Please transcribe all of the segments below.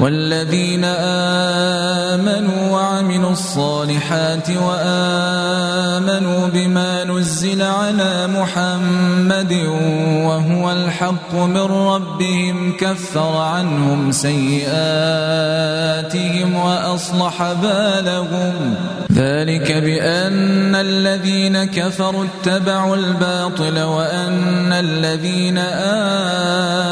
والذين آمنوا وعملوا الصالحات وآمنوا بما نزل على محمد وهو الحق من ربهم كفر عنهم سيئاتهم وأصلح بالهم ذلك بأن الذين كفروا اتبعوا الباطل وأن الذين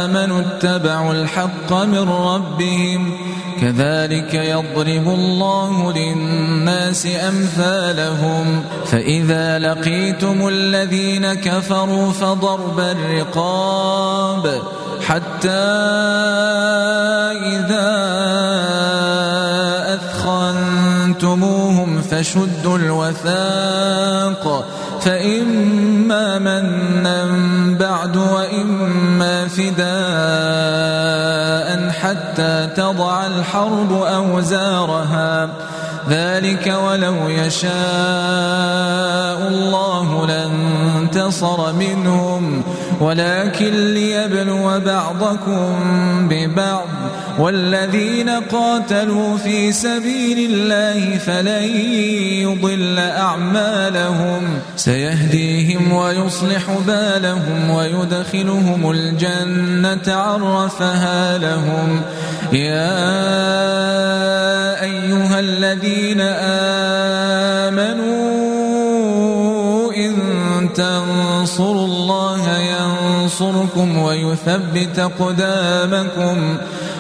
آمنوا اتبعوا الحق من ربهم عظيم كذلك يضرب الله للناس امثالهم فاذا لقيتم الذين كفروا فضرب الرقاب حتى اذا اثخنتموهم فشدوا الوثاق فاما منا بعد واما فداء حتى تضع الحرب أوزارها ذلك ولو يشاء الله لانتصر منهم ولكن ليبلو بعضكم ببعض والذين قاتلوا في سبيل الله فلن يضل أعمالهم سيهديهم ويصلح بالهم ويدخلهم الجنة عرفها لهم يا أيها الذين آمنوا إن تنصروا الله ينصركم ويثبت قدامكم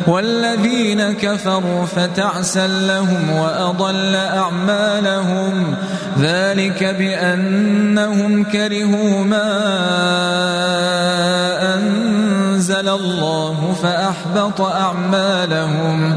والذين كفروا فتعسا لهم وأضل أعمالهم ذلك بأنهم كرهوا ما أنزل الله فأحبط أعمالهم ۖ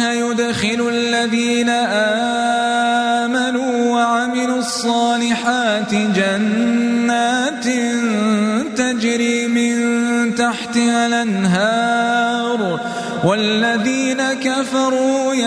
يدخل الذين آمنوا وعملوا الصالحات جنات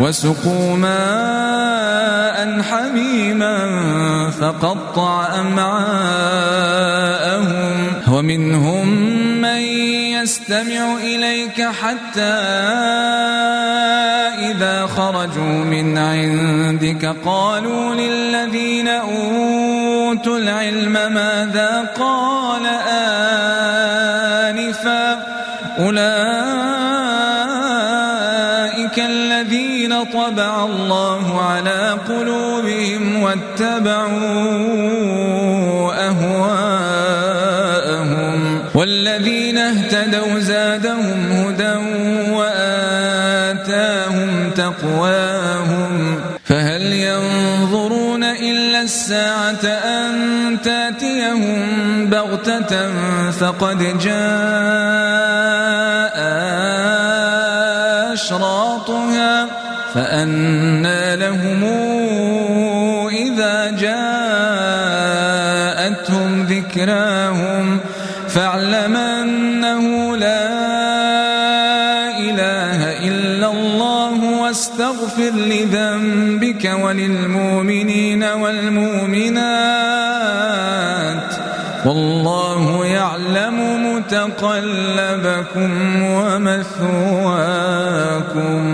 وسقوا ماء حميما فقطع أمعاءهم ومنهم من يستمع إليك حتى إذا خرجوا من عندك قالوا للذين أوتوا العلم ماذا قال آنفا أولئك طبع الله على قلوبهم واتبعوا أهواءهم والذين اهتدوا زادهم هدى وآتاهم تقواهم فهل ينظرون إلا الساعة أن تأتيهم بغتة فقد جاء أشراطها فأنى لهم إذا جاءتهم ذكراهم فاعلم أنه لا إله إلا الله واستغفر لذنبك وللمؤمنين والمؤمنات والله يعلم متقلبكم ومثواكم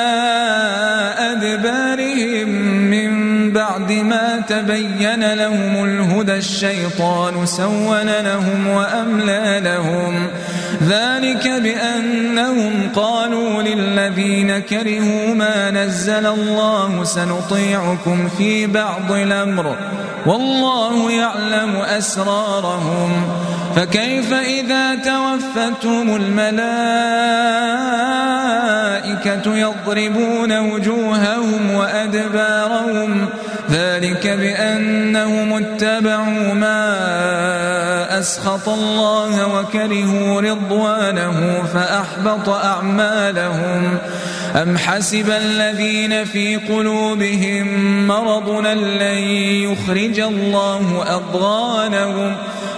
ما تبين لهم الهدى الشيطان سول لهم وأملى لهم ذلك بأنهم قالوا للذين كرهوا ما نزل الله سنطيعكم في بعض الأمر والله يعلم أسرارهم فكيف إذا توفتهم الملائكة يضربون وجوههم وأدبارهم ۖ ذلك بأنهم اتبعوا ما أسخط الله وكرهوا رضوانه فأحبط أعمالهم أم حسب الذين في قلوبهم أن لن يخرج الله أضغانهم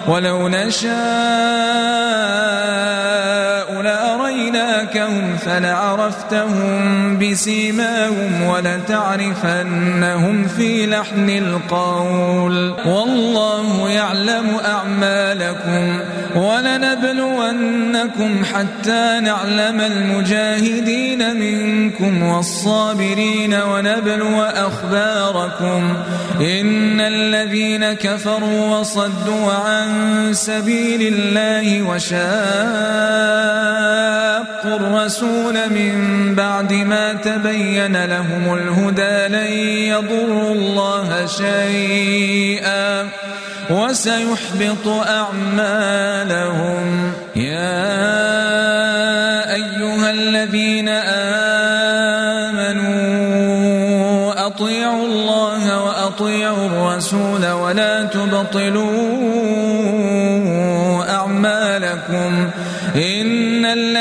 ولو نشاء لأريناكهم فلعرفتهم بسيماهم ولتعرفنهم في لحن القول والله يعلم أعمالكم ولنبلونكم حتى نعلم المجاهدين منكم والصابرين ونبلو أخباركم إن الذين كفروا وصدوا عن سبيل الله وشاقوا الرسول من بعد ما تبين لهم الهدى لن يضروا الله شيئا وسيحبط أعمالهم يا أيها الذين آمنوا أطيعوا الله وأطيعوا الرسول ولا تبطلوا أعمالكم ۖ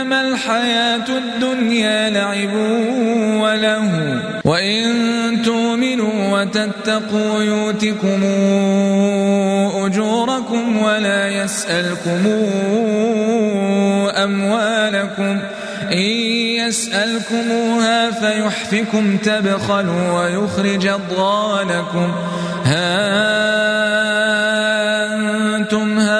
إنما الحياة الدنيا لعب وله وإن تؤمنوا وتتقوا يؤتكم أجوركم ولا يسألكم أموالكم إن يسألكموها فيحفكم تبخلوا ويخرج أضغانكم ها أنتم هؤلاء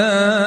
عَفَا